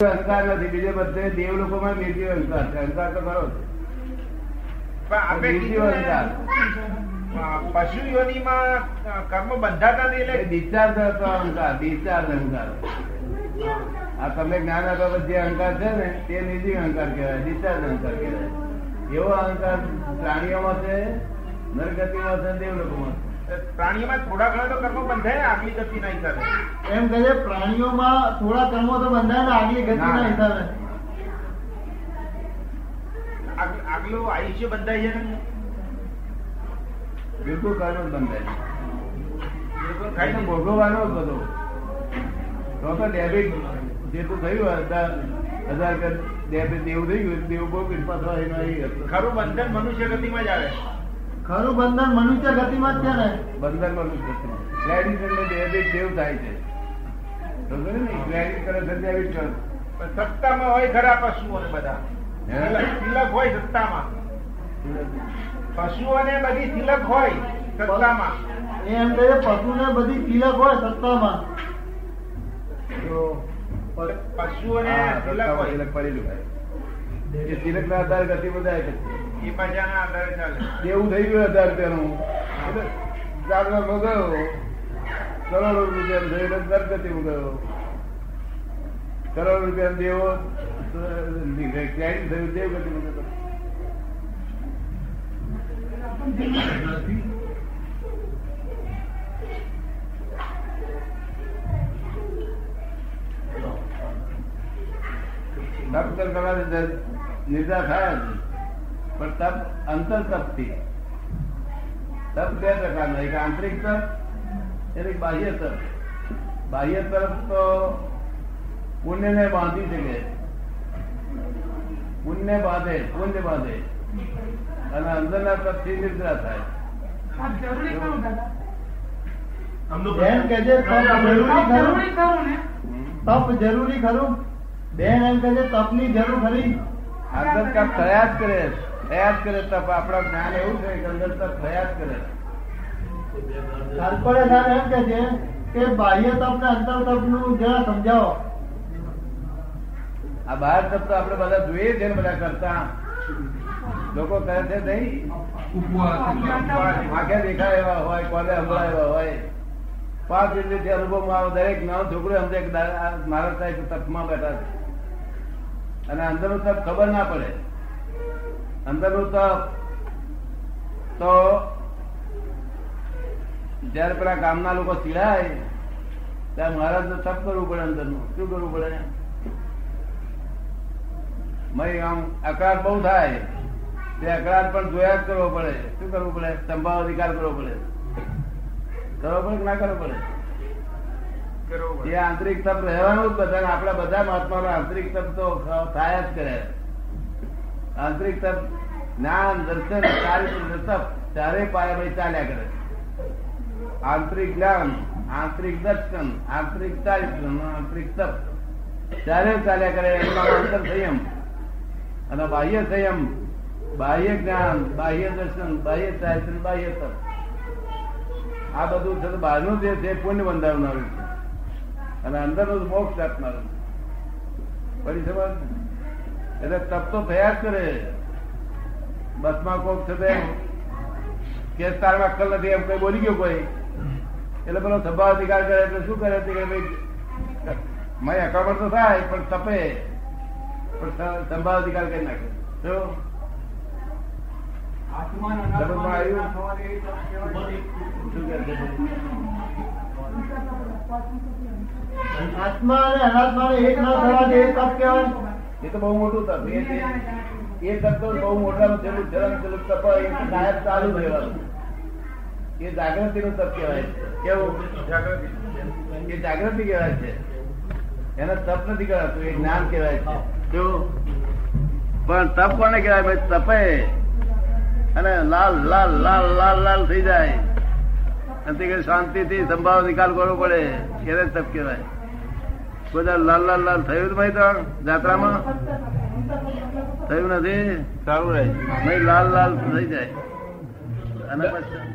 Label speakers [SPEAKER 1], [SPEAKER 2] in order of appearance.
[SPEAKER 1] અહંકાર નથી બીજે બધે દેવ લોકોમાં નિર્જીવ અહંકાર છે અહંકાર તો ખરો છે
[SPEAKER 2] પશુ યોનિમાં કર્મ બંધાતા નહીં એટલે?
[SPEAKER 1] ડિસ્ચાર્જ હતો અહંકાર ડિસ્ચાર્જ અહંકાર. આ તમને જ્ઞાન આપ્યા જે અહંકાર છે ને તે નિર્જીવ અહંકાર કહેવાય ડિસ્ચાર્જ અહંકાર કહેવાય. એવો અહંકાર પ્રાણીઓમાં છે નરગતિમાં છે દેવલોકોમાં છે.
[SPEAKER 2] પ્રાણીઓમાં થોડા ઘણા તો કર્મો બંધાય ને આગલી ગતિના હિસાબે.
[SPEAKER 3] એમ કહે છે પ્રાણીઓમાં થોડા કર્મો તો બંધાય ને આગલી ગતિના
[SPEAKER 1] ના.
[SPEAKER 3] હિસાબે.
[SPEAKER 2] આગલું આયુષ્ય બંધાય છે ને?
[SPEAKER 1] બિલકુલ કર્મ બંધાય
[SPEAKER 2] બિલકુલ
[SPEAKER 1] ખાઈને ભોગવવાનો જ બધો. તો તો ડેબિટ તો થયું હજાર હજાર કર દેવ એવું થઈ ગયું દેવ બહુ કૃપા થવા એનો
[SPEAKER 2] ખરું બંધન મનુષ્ય ગતિમાં જ આવે.
[SPEAKER 3] ખરું બંધન મનુષ્ય ગતિમાં જ છે ને?
[SPEAKER 1] બંધનમાં નું થતું. ક્રેડિટ એટલે ડેબિટ દેવ થાય છે. સમજો ને? ક્રેડિટ કરે છે ડેબિટ કરે.
[SPEAKER 2] સત્તામાં હોય ખરા પશુઓને બધા. તિલક- હોય સત્તામાં. પશુઓને બધી તિલક હોય સત્તામાં.
[SPEAKER 3] એમ કહે પશુને બધી તિલક હોય સત્તામાં.
[SPEAKER 2] પશુઓને તિલક હોય.
[SPEAKER 1] તિલક પડેલું. એ તિલક ના આધારે ગતિ બધાય એવું થઈ ગયું હજાર રૂપિયાનું જાગરણ ગયો કરોડો રૂપિયા થયું, એટલે દરગતિ ગયો કરોડ રૂપિયા દેવો થયું, દેવગતિ ગયો તપ કર કરવાથી નિર્જા થાય. પણ તપ અંતર તપથી તપ બે પ્રકારનો. એક આંતરિક તપ અને એક બાહ્ય તપ. બાહ્ય તરફ તો પુણ્યને બાંધી શકે. પુણ્ય બાંધે પુણ્ય બાંધે. અને અંદરના તપથી નિદ્રા થાય.
[SPEAKER 3] બેન કે છે તપ જરૂરી ખરું?
[SPEAKER 1] હમ.
[SPEAKER 3] તપ જરૂરી ખરું? બેન એમ કે છે તપની જરૂર ખરી.
[SPEAKER 1] આંતર કાપ થયા જ કરે થયા કરે તપ આપણા જ્ઞાન એવું છે કે અંદર તપ થયા કરે.
[SPEAKER 3] તાત્પર્ય સાહેબ એમ કે છે કે બાહ્ય તપ ને અંતર તપનું જરા સમજાવો.
[SPEAKER 1] આ બહાર તપ તો આપણે બધા જોઈએ છે ને બધા કરતા. લોકો કરે છે નહીં? આંખે દેખાય એવા હોય કોલે હમણાં એવા હોય. પાંચ રીતે અનુભવમાં આવે દરેક નાનો છોકરો સમજે મારા સાહેબ તપમાં બેઠા છે. અને અંદરનું તપ ખબર ના પડે. અંદરનું તપ તો જયારે પેલા ગામના લોકો ચીડાય ત્યારે મહારાજ તપ કરવું પડે અંદરનું. શું કરવું પડે? મય આમ અકળાટ બહુ થાય. તે અકળાટ પણ જોયા જ કરવો પડે. શું કરવું પડે? સંભાવ અધિકાર કરવો પડે. કરવો પડે કે ના કરવો પડે. એ આંતરિક તપ રહેવાનું જ બધા આપણા બધા મહાત્માનો આંતરિક તપ તો થાય જ કરે. આંતરિક તપ, જ્ઞાન, દર્શન, ચારિત્ર તપ ચારે પાયા ભાઈ ચાલ્યા કરે આંતરિક જ્ઞાન, આંતરિક દર્શન, આંતરિક ચારિત્ર આંતરિક તપ. ચારે ચાલ્યા કરે, એમાં અંતર સંયમ. અને બાહ્ય સંયમ, બાહ્ય જ્ઞાન, બાહ્ય દર્શન, બાહ્ય ચારિત્ર, બાહ્ય તપ. આ બધું છે બહારનું જે છે પુણ્ય બંધાવનારું છે. અને અંદરનું મોક્ષ આપનારું છે. સમજ એટલે તપ તો થયા જ કરે. બસમાં કોક છે તે કે તારમાં અક્કલ નથી એમ કઈ બોલી ગયો કોઈ. એટલે પેલો સભા અધિકાર કરે એટલે શું કરે કે ભાઈ મેં અકળામણ તો થાય પણ તપે. પણ સંભાવ અધિકાર કરી નાખે. છે?
[SPEAKER 3] આત્મા અને અનાત્મા એક ના થવા દે તપ કહેવાય.
[SPEAKER 1] એ તો બહુ મોટું તપ. એ છે- તપ તો બહુ મોટા તપ એ કાયમ ચાલુ જ એ જાગૃતિ નું તપ કહેવાય છે. કેવું? એ જાગૃતિ કહેવાય છે. એને તપ નથી કહેવાતું, એ જ્ઞાન કહેવાય છે. કેવું? પણ તપ કોને કહેવાય? ભાઈ, તપે. અને લાલ લાલ લાલ લાલ લાલ થઈ જાય. શાંતિથી સંભાવ નિકાલ કરવો પડે. એને તપ કહેવાય. દાડો લાલ લાલ લાલ થયું ભાઈ તો જાત્રામાં? થયું નથી?
[SPEAKER 2] સારું રહે.
[SPEAKER 1] નહીં લાલ લાલ થઈ જાય. અને પછી?